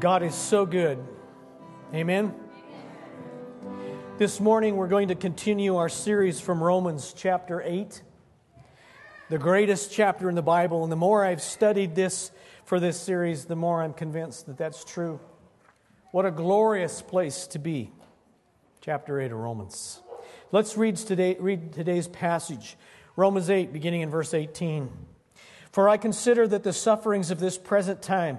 God is so good. Amen. This morning we're going to continue our series from Romans chapter 8, the greatest chapter in the Bible. And the more I've studied this for this series, the more I'm convinced that that's true. What a glorious place to be. Chapter 8 of Romans. Let's read, today, read today's passage. Romans 8, beginning in verse 18. For I consider that the sufferings of this present time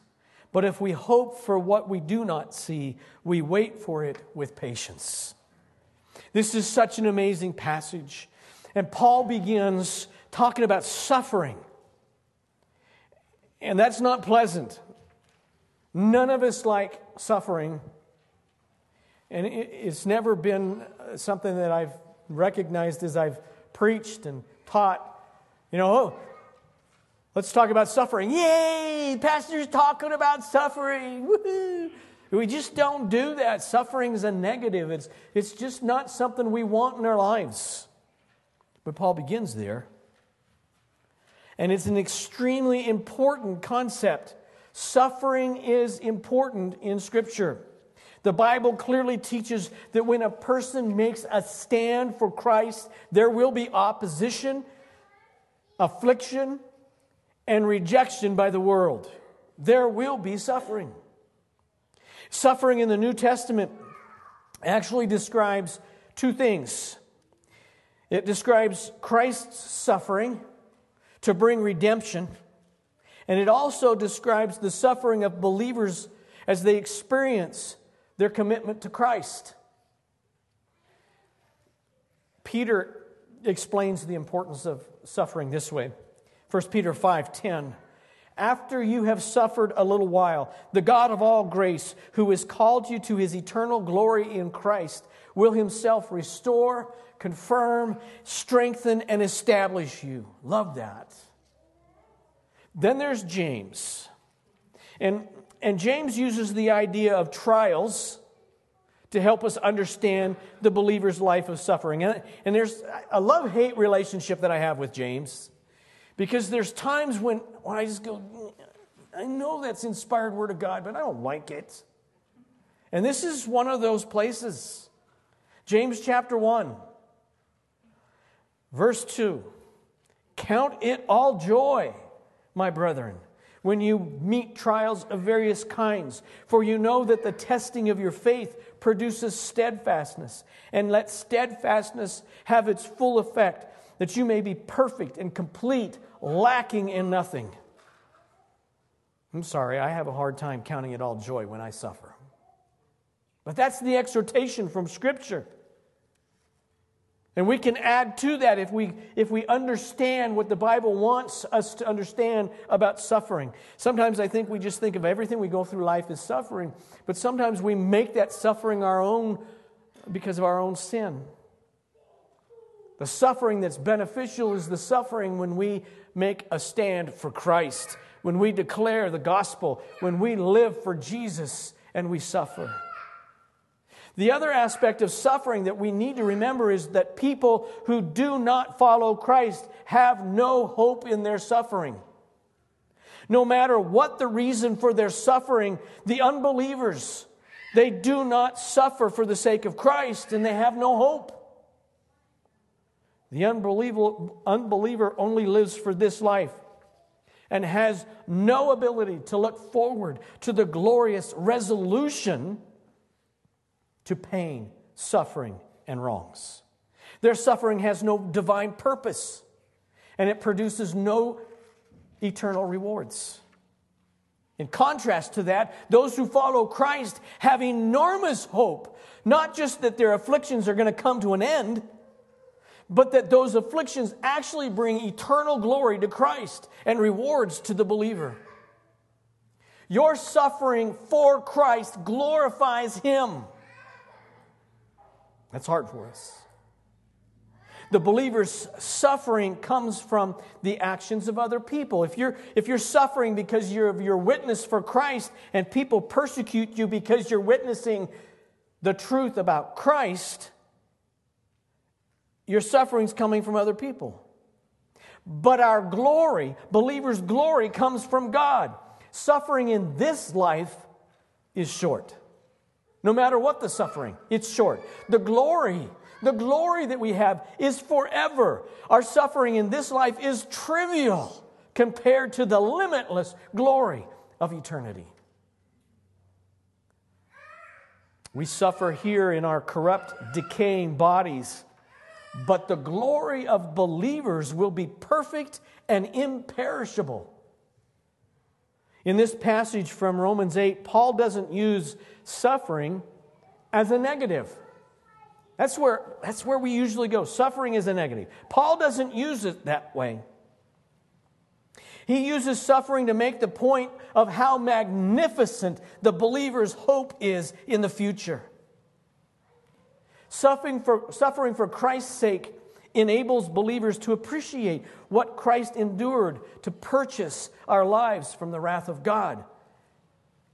But if we hope for what we do not see, we wait for it with patience. This is such an amazing passage. And Paul begins talking about suffering. And that's not pleasant. None of us like suffering. And it's never been uh, something that I've recognized as I've preached and taught. You know, oh, Let's talk about suffering. Yay! Pastor's talking about suffering. Woo-hoo. We just don't do that. Suffering is a negative. It's, it's just not something we want in our lives. But Paul begins there. And it's an extremely important concept. Suffering is important in Scripture. The Bible clearly teaches that when a person makes a stand for Christ, there will be opposition, affliction, and rejection by the world. There will be suffering. Suffering in the New Testament actually describes two things it describes Christ's suffering to bring redemption, and it also describes the suffering of believers as they experience their commitment to Christ. Peter explains the importance of suffering this way 1 Peter 5:10 After you have suffered a little while the God of all grace who has called you to his eternal glory in Christ will himself restore confirm strengthen and establish you love that then there's James and and James uses the idea of trials to help us understand the believer's life of suffering. And, and there's a love hate relationship that I have with James. Because there's times when, when I just go, I know that's inspired word of God, but I don't like it. And this is one of those places. James chapter 1, verse 2. Count it all joy, my brethren, when you meet trials of various kinds, for you know that the testing of your faith produces steadfastness. And let steadfastness have its full effect, that you may be perfect and complete lacking in nothing. I'm sorry, I have a hard time counting it all joy when I suffer. But that's the exhortation from Scripture. And we can add to that if we, if we understand what the Bible wants us to understand about suffering. Sometimes I think we just think of everything we go through life as suffering, but sometimes we make that suffering our own because of our own sin. The suffering that's beneficial is the suffering when we make a stand for Christ, when we declare the gospel, when we live for Jesus and we suffer. The other aspect of suffering that we need to remember is that people who do not follow Christ have no hope in their suffering. No matter what the reason for their suffering, the unbelievers, they do not suffer for the sake of Christ and they have no hope. The unbeliever only lives for this life and has no ability to look forward to the glorious resolution to pain, suffering, and wrongs. Their suffering has no divine purpose. and it produces no eternal rewards. In contrast to that, those who follow Christ have enormous hope, not just that their afflictions are going to come to an end, but that those afflictions actually bring eternal glory to Christ and rewards to the believer. Your suffering for Christ glorifies Him. That's hard for us. The believer's suffering comes from the actions of other people. If you're, if you're suffering because you're your witness for Christ and people persecute you because you're witnessing the truth about Christ, your suffering's coming from other people. But our glory, believers' glory, comes from God. Suffering in this life is short. No matter what the suffering, it's short. The glory, the glory that we have is forever. Our suffering in this life is trivial compared to the limitless glory of eternity. We suffer here in our corrupt, decaying bodies, but the glory of believers will be perfect and imperishable. In this passage from Romans 8, Paul doesn't use suffering as a negative. That's where, that's where we usually go. Suffering is a negative. Paul doesn't use it that way. He uses suffering to make the point of how magnificent the believer's hope is in the future. Suffering for, suffering for Christ's sake enables believers to appreciate what Christ endured to purchase our lives from the wrath of God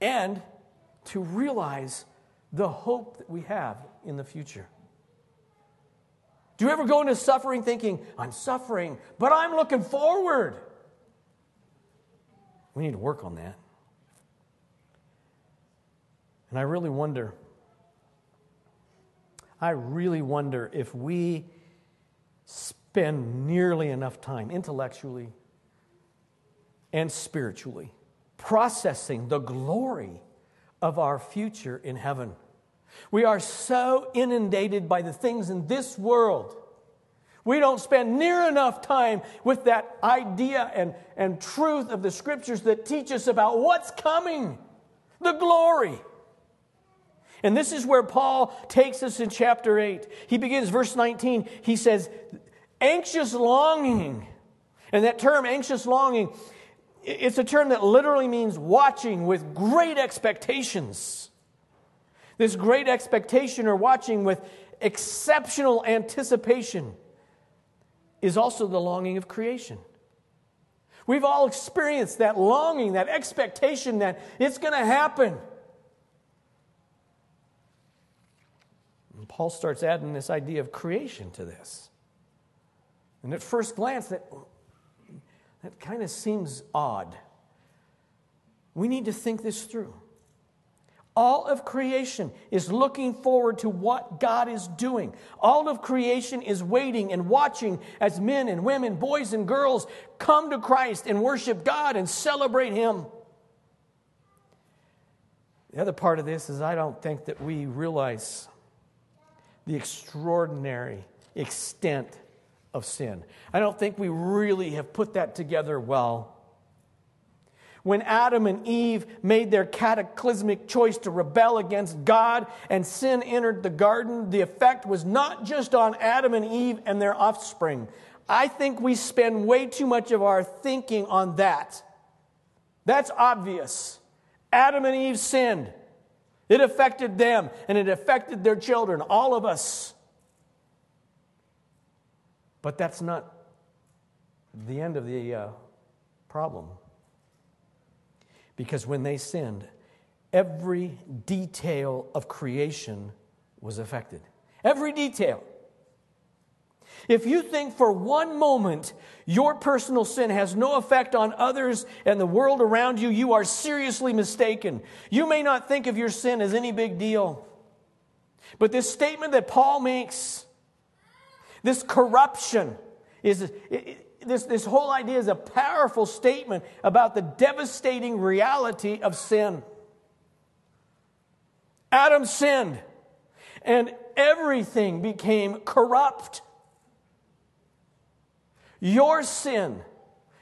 and to realize the hope that we have in the future. Do you ever go into suffering thinking, I'm suffering, but I'm looking forward? We need to work on that. And I really wonder, I really wonder if we spend nearly enough time intellectually and spiritually processing the glory of our future in heaven. We are so inundated by the things in this world. We don't spend near enough time with that idea and, and truth of the scriptures that teach us about what's coming the glory. And this is where Paul takes us in chapter 8. He begins verse 19. He says, anxious longing. And that term, anxious longing, it's a term that literally means watching with great expectations. This great expectation or watching with exceptional anticipation is also the longing of creation. We've all experienced that longing, that expectation that it's going to happen. Paul starts adding this idea of creation to this. And at first glance, that, that kind of seems odd. We need to think this through. All of creation is looking forward to what God is doing. All of creation is waiting and watching as men and women, boys and girls come to Christ and worship God and celebrate Him. The other part of this is I don't think that we realize the extraordinary extent of sin. I don't think we really have put that together well. When Adam and Eve made their cataclysmic choice to rebel against God and sin entered the garden, the effect was not just on Adam and Eve and their offspring. I think we spend way too much of our thinking on that. That's obvious. Adam and Eve sinned. It affected them and it affected their children, all of us. But that's not the end of the uh, problem. Because when they sinned, every detail of creation was affected. Every detail. If you think for one moment your personal sin has no effect on others and the world around you, you are seriously mistaken. You may not think of your sin as any big deal. But this statement that Paul makes this corruption is this, this whole idea is a powerful statement about the devastating reality of sin. Adam sinned, and everything became corrupt. Your sin,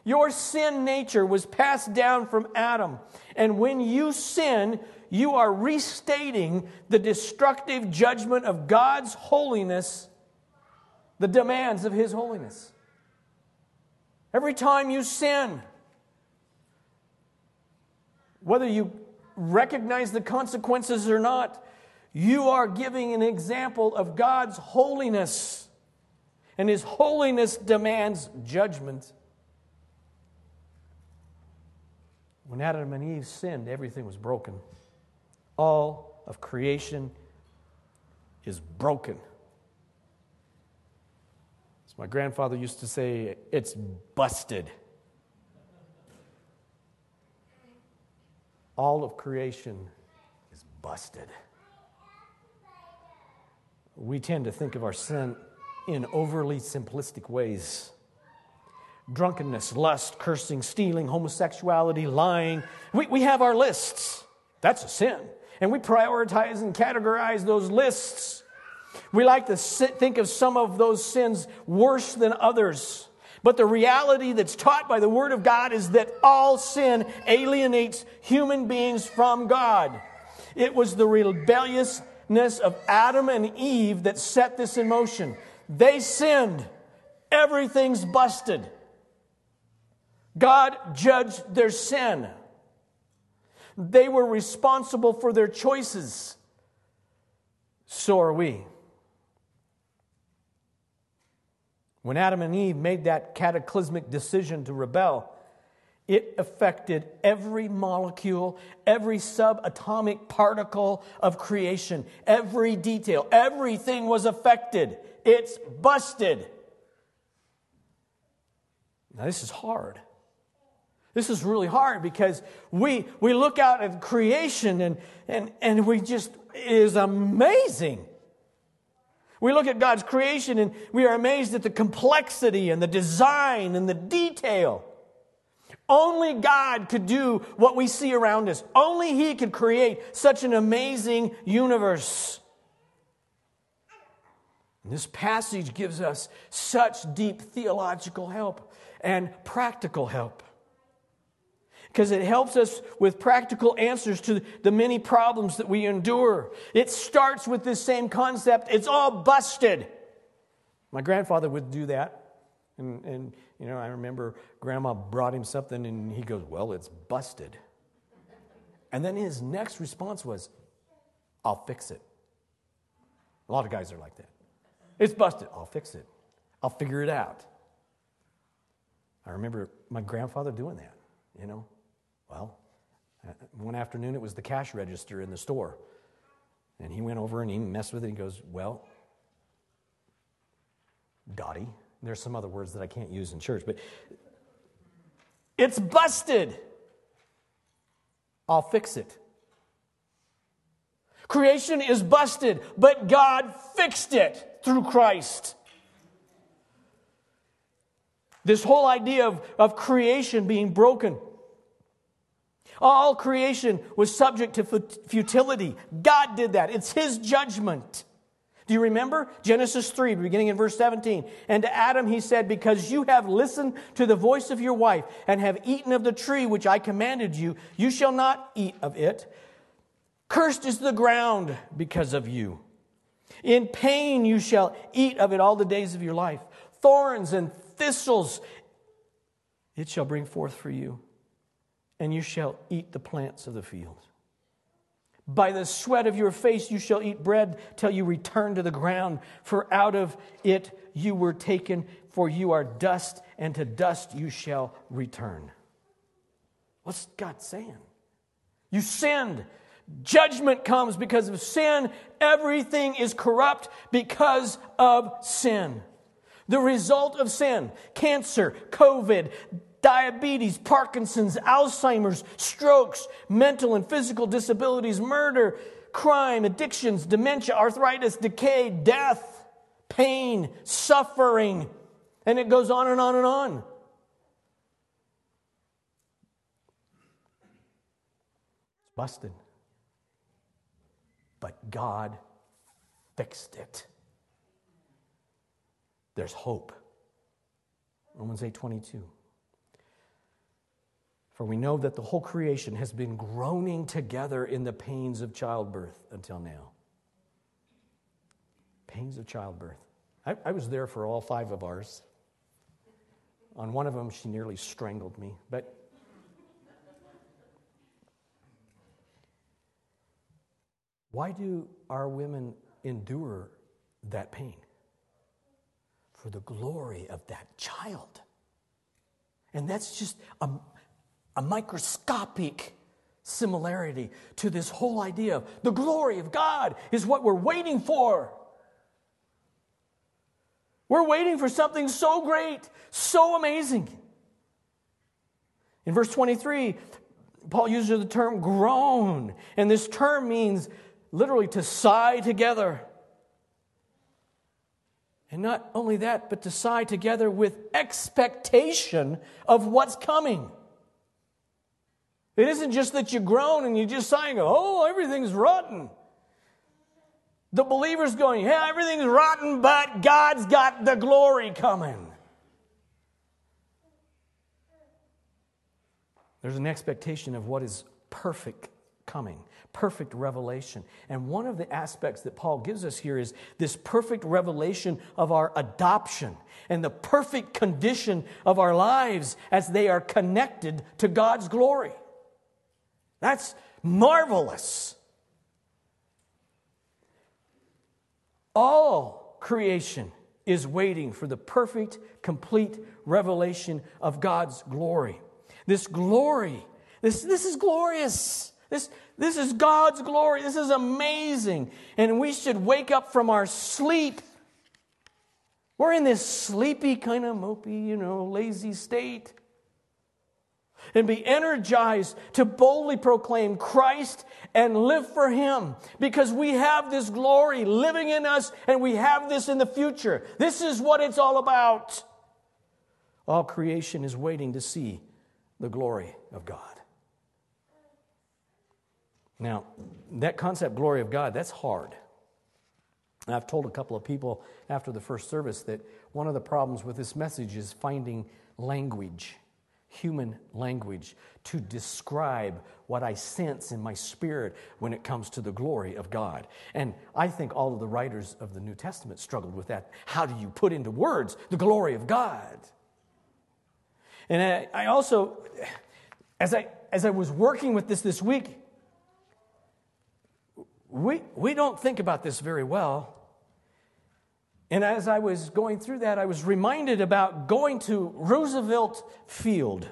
your sin nature was passed down from Adam. And when you sin, you are restating the destructive judgment of God's holiness, the demands of His holiness. Every time you sin, whether you recognize the consequences or not, you are giving an example of God's holiness. And His holiness demands judgment. When Adam and Eve sinned, everything was broken. All of creation is broken. As my grandfather used to say, it's busted. All of creation is busted. We tend to think of our sin in overly simplistic ways drunkenness, lust, cursing, stealing, homosexuality, lying. We, we have our lists. That's a sin. And we prioritize and categorize those lists. We like to sit, think of some of those sins worse than others. But the reality that's taught by the Word of God is that all sin alienates human beings from God. It was the rebelliousness of Adam and Eve that set this in motion. They sinned. Everything's busted. God judged their sin. They were responsible for their choices. So are we. When Adam and Eve made that cataclysmic decision to rebel, it affected every molecule, every subatomic particle of creation, every detail. Everything was affected. It's busted. Now, this is hard. This is really hard because we, we look out at creation and, and, and we just, it is amazing. We look at God's creation and we are amazed at the complexity and the design and the detail. Only God could do what we see around us. Only He could create such an amazing universe. And this passage gives us such deep theological help and practical help because it helps us with practical answers to the many problems that we endure. It starts with this same concept it's all busted. My grandfather would do that. And, and, you know, I remember grandma brought him something and he goes, Well, it's busted. And then his next response was, I'll fix it. A lot of guys are like that. It's busted. I'll fix it. I'll figure it out. I remember my grandfather doing that, you know. Well, uh, one afternoon it was the cash register in the store. And he went over and he messed with it. He goes, Well, Dottie. There's some other words that I can't use in church, but it's busted. I'll fix it. Creation is busted, but God fixed it through Christ. This whole idea of, of creation being broken all creation was subject to futility. God did that. It's His judgment. Do you remember? Genesis 3, beginning in verse 17. And to Adam he said, Because you have listened to the voice of your wife and have eaten of the tree which I commanded you, you shall not eat of it. Cursed is the ground because of you. In pain you shall eat of it all the days of your life. Thorns and thistles it shall bring forth for you and you shall eat the plants of the field. By the sweat of your face you shall eat bread till you return to the ground, for out of it you were taken, for you are dust, and to dust you shall return. What's God saying? You sinned. Judgment comes because of sin. Everything is corrupt because of sin. The result of sin cancer, COVID, diabetes, Parkinson's, Alzheimer's, strokes, mental and physical disabilities, murder, crime, addictions, dementia, arthritis, decay, death, pain, suffering. And it goes on and on and on. It's busted. But God fixed it. There's hope. Romans 8:22. For we know that the whole creation has been groaning together in the pains of childbirth until now. Pains of childbirth. I, I was there for all five of ours. On one of them, she nearly strangled me, but why do our women endure that pain? For the glory of that child. And that's just a, a microscopic similarity to this whole idea of the glory of God is what we're waiting for. We're waiting for something so great, so amazing. In verse 23, Paul uses the term groan, and this term means literally to sigh together. And not only that, but to sigh together with expectation of what's coming. It isn't just that you groan and you just sigh and go, oh, everything's rotten. The believer's going, yeah, everything's rotten, but God's got the glory coming. There's an expectation of what is perfect coming, perfect revelation. And one of the aspects that Paul gives us here is this perfect revelation of our adoption and the perfect condition of our lives as they are connected to God's glory. That's marvelous. All creation is waiting for the perfect, complete revelation of God's glory. This glory, this, this is glorious. This, this is God's glory. This is amazing. And we should wake up from our sleep. We're in this sleepy, kind of mopey, you know, lazy state and be energized to boldly proclaim Christ and live for Him because we have this glory living in us and we have this in the future. This is what it's all about. All creation is waiting to see the glory of God. Now, that concept, glory of God, that's hard. I've told a couple of people after the first service that one of the problems with this message is finding language human language to describe what I sense in my spirit when it comes to the glory of God. And I think all of the writers of the New Testament struggled with that. How do you put into words the glory of God? And I, I also, as I, as I was working with this this week, we, we don't think about this very well. And as I was going through that, I was reminded about going to Roosevelt Field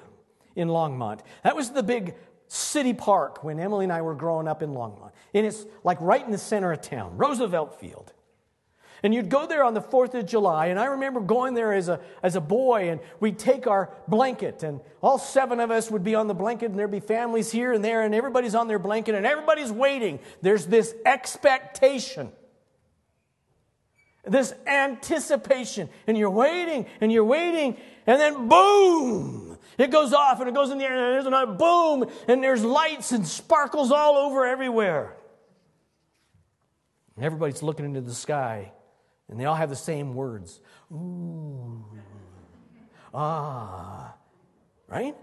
in Longmont. That was the big city park when Emily and I were growing up in Longmont. And it's like right in the center of town, Roosevelt Field. And you'd go there on the 4th of July, and I remember going there as a, as a boy, and we'd take our blanket, and all seven of us would be on the blanket, and there'd be families here and there, and everybody's on their blanket, and everybody's waiting. There's this expectation this anticipation, and you're waiting and you're waiting, and then boom, it goes off and it goes in the air, and there's another boom, and there's lights and sparkles all over everywhere. And everybody's looking into the sky, and they all have the same words. Ooh, ah, right?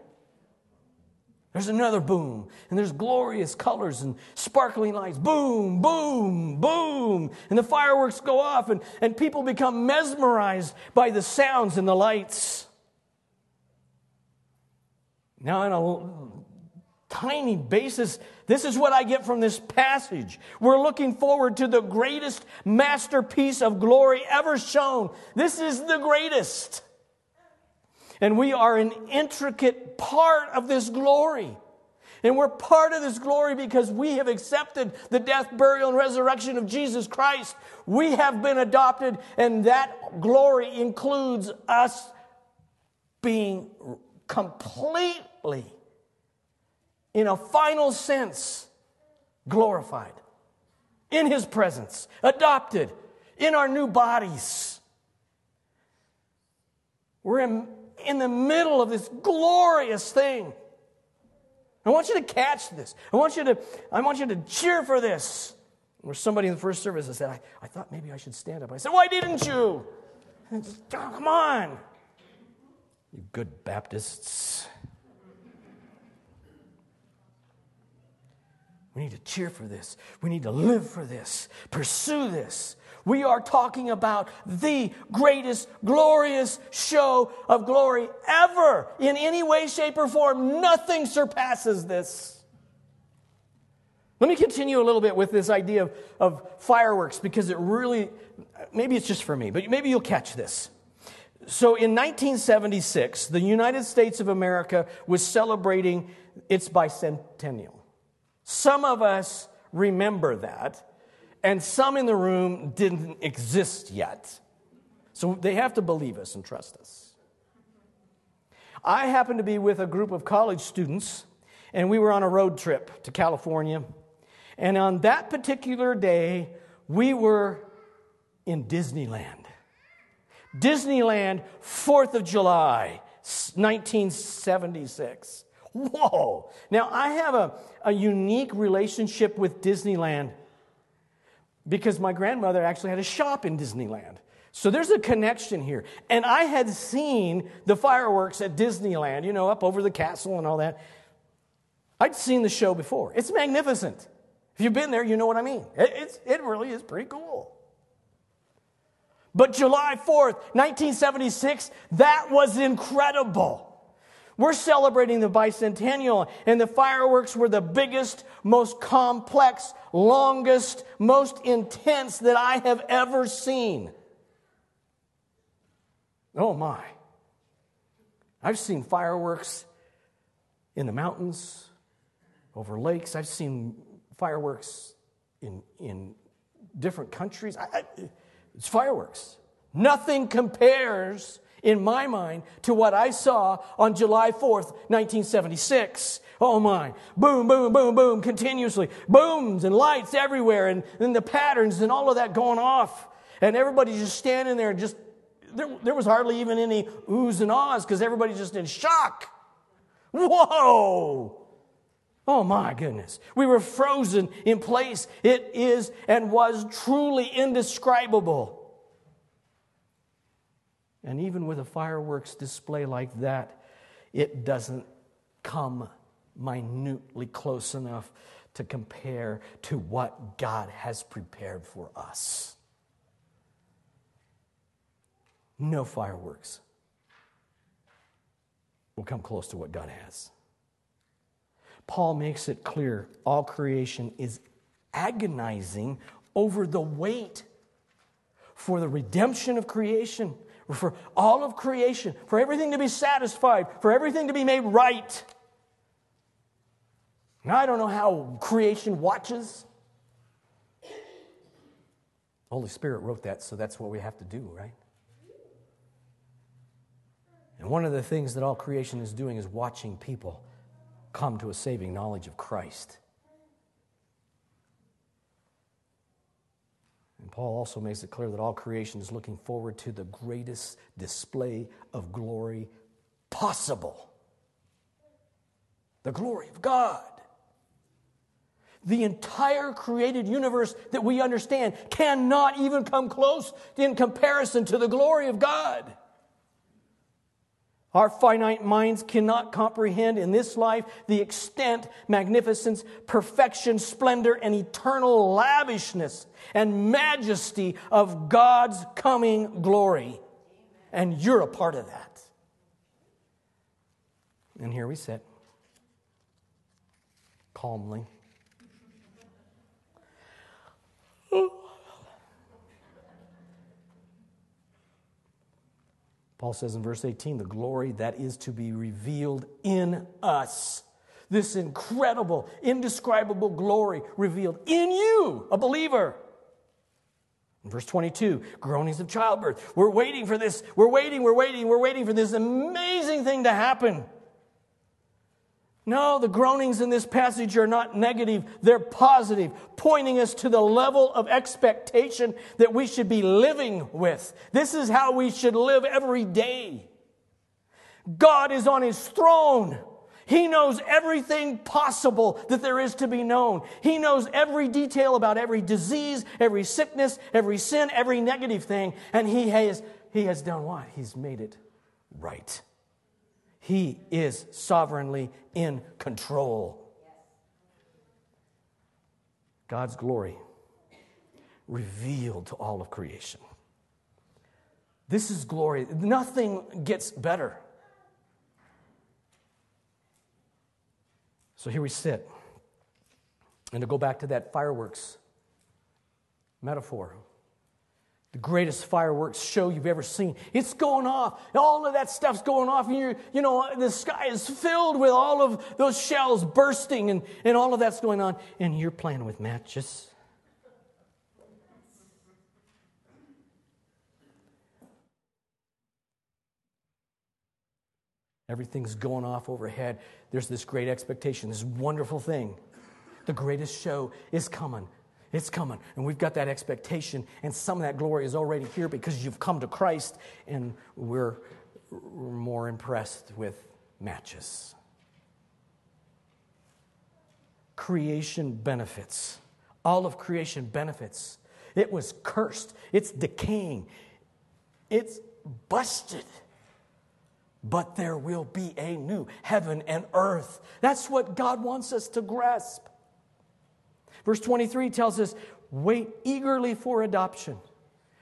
There's another boom, and there's glorious colors and sparkling lights. Boom, boom, boom. And the fireworks go off, and, and people become mesmerized by the sounds and the lights. Now, on a tiny basis, this is what I get from this passage. We're looking forward to the greatest masterpiece of glory ever shown. This is the greatest. And we are an intricate part of this glory. And we're part of this glory because we have accepted the death, burial, and resurrection of Jesus Christ. We have been adopted, and that glory includes us being completely, in a final sense, glorified in His presence, adopted in our new bodies. We're in in the middle of this glorious thing. I want you to catch this. I want you to, I want you to cheer for this. There's somebody in the first service that said, I, I thought maybe I should stand up. I said, Why didn't you? Said, oh, come on. You good Baptists. We need to cheer for this. We need to live for this. Pursue this. We are talking about the greatest, glorious show of glory ever in any way, shape, or form. Nothing surpasses this. Let me continue a little bit with this idea of, of fireworks because it really, maybe it's just for me, but maybe you'll catch this. So in 1976, the United States of America was celebrating its bicentennial. Some of us remember that, and some in the room didn't exist yet. So they have to believe us and trust us. I happened to be with a group of college students, and we were on a road trip to California. And on that particular day, we were in Disneyland. Disneyland, 4th of July, 1976. Whoa! Now, I have a, a unique relationship with Disneyland because my grandmother actually had a shop in Disneyland. So there's a connection here. And I had seen the fireworks at Disneyland, you know, up over the castle and all that. I'd seen the show before. It's magnificent. If you've been there, you know what I mean. It, it really is pretty cool. But July 4th, 1976, that was incredible. We're celebrating the bicentennial, and the fireworks were the biggest, most complex, longest, most intense that I have ever seen. Oh my. I've seen fireworks in the mountains, over lakes. I've seen fireworks in, in different countries. I, I, it's fireworks. Nothing compares in my mind to what I saw on July 4th, 1976. Oh my. Boom, boom, boom, boom, continuously. Booms and lights everywhere and then the patterns and all of that going off. And everybody just standing there and just, there, there was hardly even any oohs and ahs because everybody's just in shock. Whoa! Oh my goodness. We were frozen in place. It is and was truly indescribable. And even with a fireworks display like that, it doesn't come minutely close enough to compare to what God has prepared for us. No fireworks will come close to what God has. Paul makes it clear all creation is agonizing over the wait for the redemption of creation for all of creation, for everything to be satisfied, for everything to be made right. Now, I don't know how creation watches. Holy Spirit wrote that, so that's what we have to do, right? And one of the things that all creation is doing is watching people come to a saving knowledge of Christ. And Paul also makes it clear that all creation is looking forward to the greatest display of glory possible the glory of God. The entire created universe that we understand cannot even come close in comparison to the glory of God. Our finite minds cannot comprehend in this life the extent, magnificence, perfection, splendor, and eternal lavishness and majesty of God's coming glory. And you're a part of that. And here we sit, calmly. Paul says in verse 18, the glory that is to be revealed in us. This incredible, indescribable glory revealed in you, a believer. In verse 22, groanings of childbirth. We're waiting for this. We're waiting, we're waiting, we're waiting for this amazing thing to happen. No, the groanings in this passage are not negative, they're positive, pointing us to the level of expectation that we should be living with. This is how we should live every day. God is on his throne. He knows everything possible that there is to be known. He knows every detail about every disease, every sickness, every sin, every negative thing. And he has, he has done what? He's made it right. He is sovereignly in control. God's glory revealed to all of creation. This is glory. Nothing gets better. So here we sit. And to go back to that fireworks metaphor, the greatest fireworks show you've ever seen. It's going off. All of that stuff's going off. And you're, you know, the sky is filled with all of those shells bursting and, and all of that's going on. And you're playing with matches. Everything's going off overhead. There's this great expectation, this wonderful thing. The greatest show is coming. It's coming. And we've got that expectation, and some of that glory is already here because you've come to Christ, and we're, we're more impressed with matches. Creation benefits. All of creation benefits. It was cursed, it's decaying, it's busted but there will be a new heaven and earth. That's what God wants us to grasp. Verse 23 tells us, wait eagerly for adoption.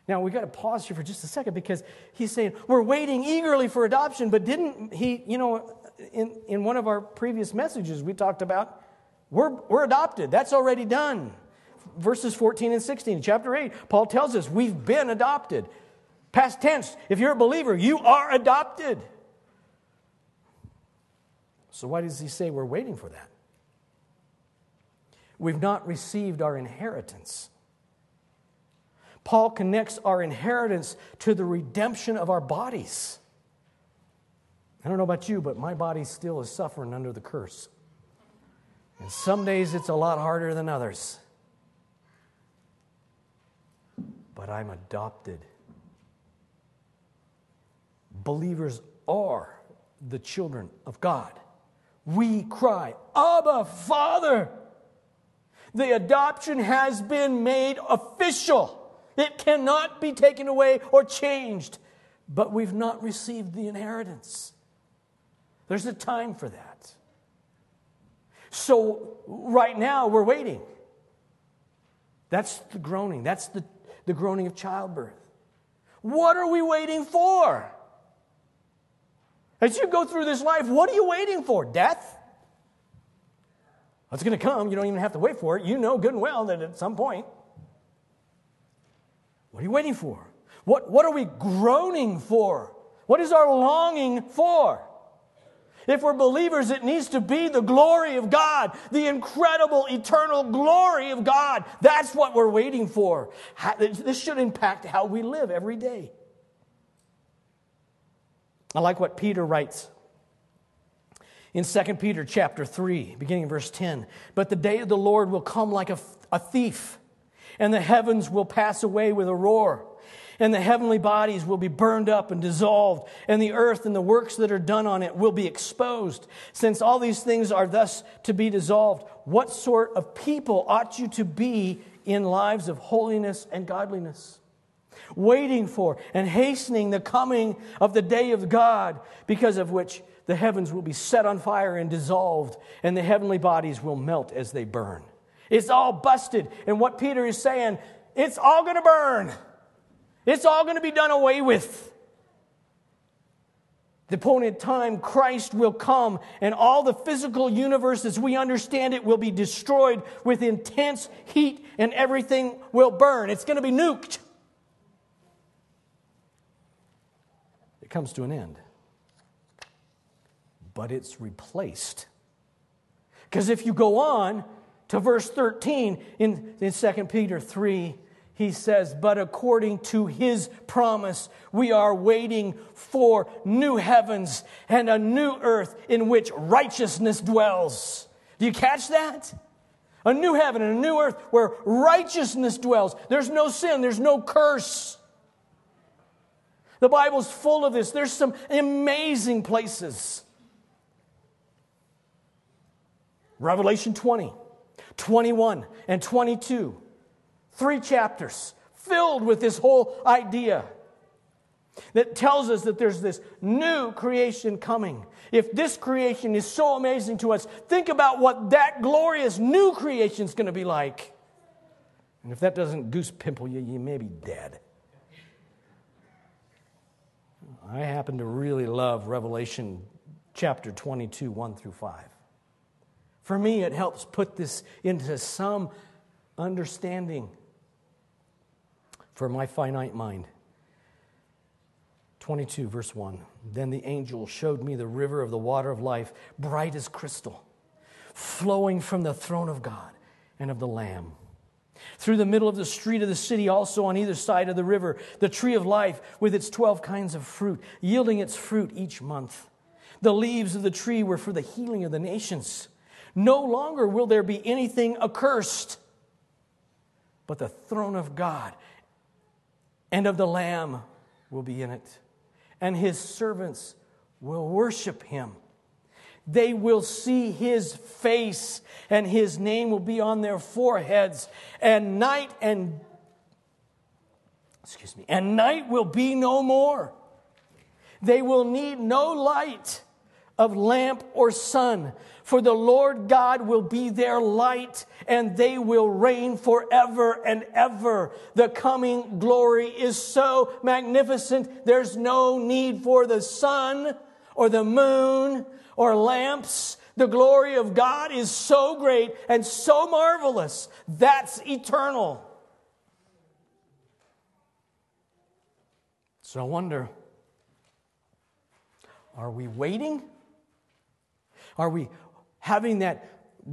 Now, we've got to pause here for just a second because he's saying, we're waiting eagerly for adoption, but didn't he, you know, in, in one of our previous messages, we talked about we're, we're adopted. That's already done. Verses 14 and 16, chapter 8, Paul tells us we've been adopted. Past tense, if you're a believer, you are adopted. So, why does he say we're waiting for that? We've not received our inheritance. Paul connects our inheritance to the redemption of our bodies. I don't know about you, but my body still is suffering under the curse. And some days it's a lot harder than others. But I'm adopted. Believers are the children of God we cry, Abba, Father. The adoption has been made official. It cannot be taken away or changed, but we've not received the inheritance. There's a time for that. So, right now, we're waiting. That's the groaning. That's the, the groaning of childbirth. What are we waiting for? As you go through this life, what are you waiting for? Death? It's going to come. You don't even have to wait for it. You know good and well that at some point. What are you waiting for? What, what are we groaning for? What is our longing for? If we're believers, it needs to be the glory of God, the incredible, eternal glory of God. That's what we're waiting for. This should impact how we live every day. I like what Peter writes in 2 Peter chapter 3, beginning verse 10. But the day of the Lord will come like a, a thief, and the heavens will pass away with a roar, and the heavenly bodies will be burned up and dissolved, and the earth and the works that are done on it will be exposed. Since all these things are thus to be dissolved, what sort of people ought you to be in lives of holiness and godliness? waiting for and hastening the coming of the day of God, because of which the heavens will be set on fire and dissolved, and the heavenly bodies will melt as they burn. It's all busted. And what Peter is saying, it's all going to burn. It's all going to be done away with. The appointed time, Christ will come, and all the physical universe as we understand it will be destroyed with intense heat, and everything will burn. It's going to be nuked. it comes to an end. But it's replaced. Because if you go on to verse 13 in, in 2 Peter 3, he says, But according to his promise, we are waiting for new heavens and a new earth in which righteousness dwells. Do you catch that? A new heaven and a new earth where righteousness dwells. There's no sin, there's no curse. The Bible's full of this. There's some amazing places. Revelation 20, 21, and 22. Three chapters filled with this whole idea. that tells us that there's this new creation coming. If this creation is so amazing to us, think about what that glorious new creation is going to be like. And if that doesn't goose pimple you, you may be dead. I happen to really love Revelation chapter 22, 1 through 5. For me, it helps put this into some understanding for my finite mind. 22, verse 1. Then the angel showed me the river of the water of life, bright as crystal, flowing from the throne of God and of the Lamb. Through the middle of the street of the city, also on either side of the river, the tree of life with its 12 kinds of fruit, yielding its fruit each month. The leaves of the tree were for the healing of the nations. No longer will there be anything accursed, but the throne of God and of the Lamb will be in it, and his servants will worship him. They will see his face, and his name will be on their foreheads, and night and excuse me, and night will be no more. They will need no light of lamp or sun, for the Lord God will be their light, and they will reign forever and ever. The coming glory is so magnificent, there's no need for the sun or the moon or lamps. The glory of God is so great and so marvelous. That's eternal. So I wonder are we waiting? Are we having that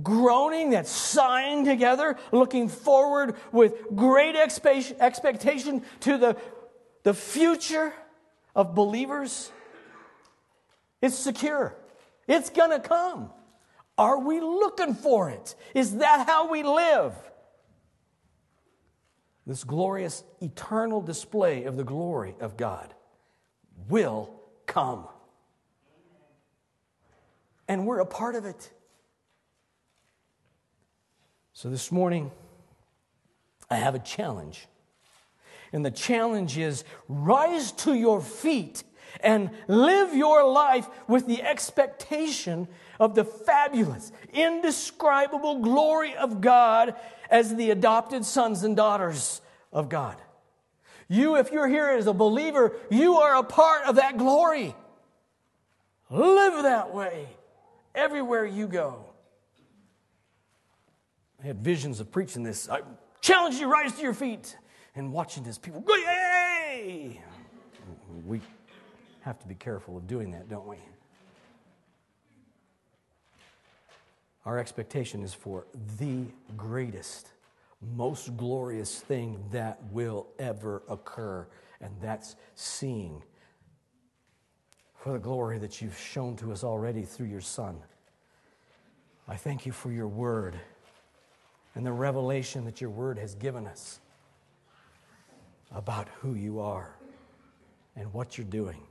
groaning, that sighing together, looking forward with great expectation to the, the future of believers? It's secure. It's going to come. Are we looking for it? Is that how we live? This glorious eternal display of the glory of God will come. And we're a part of it. So this morning, I have a challenge. And the challenge is rise to your feet and live your life with the expectation of the fabulous, indescribable glory of God as the adopted sons and daughters of God. You, if you're here as a believer, you are a part of that glory. Live that way everywhere you go. I had visions of preaching this. I challenge you, rise to your feet, and watching this people go, yay! We have to be careful of doing that, don't we? Our expectation is for the greatest, most glorious thing that will ever occur, and that's seeing for the glory that you've shown to us already through your Son. I thank you for your word and the revelation that your word has given us about who you are and what you're doing.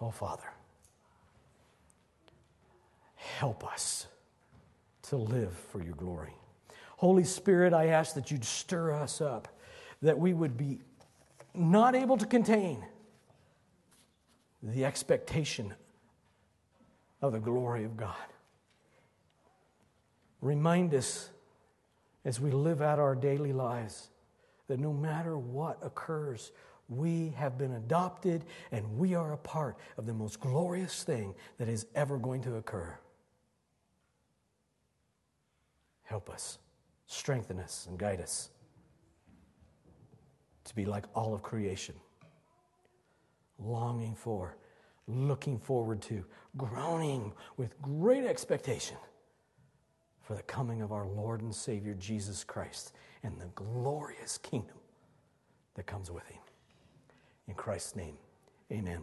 Oh, Father, help us to live for your glory. Holy Spirit, I ask that you'd stir us up, that we would be not able to contain the expectation of the glory of God. Remind us as we live out our daily lives that no matter what occurs, we have been adopted and we are a part of the most glorious thing that is ever going to occur. Help us, strengthen us, and guide us to be like all of creation, longing for, looking forward to, groaning with great expectation for the coming of our Lord and Savior Jesus Christ and the glorious kingdom that comes with him. In Christ's name, amen.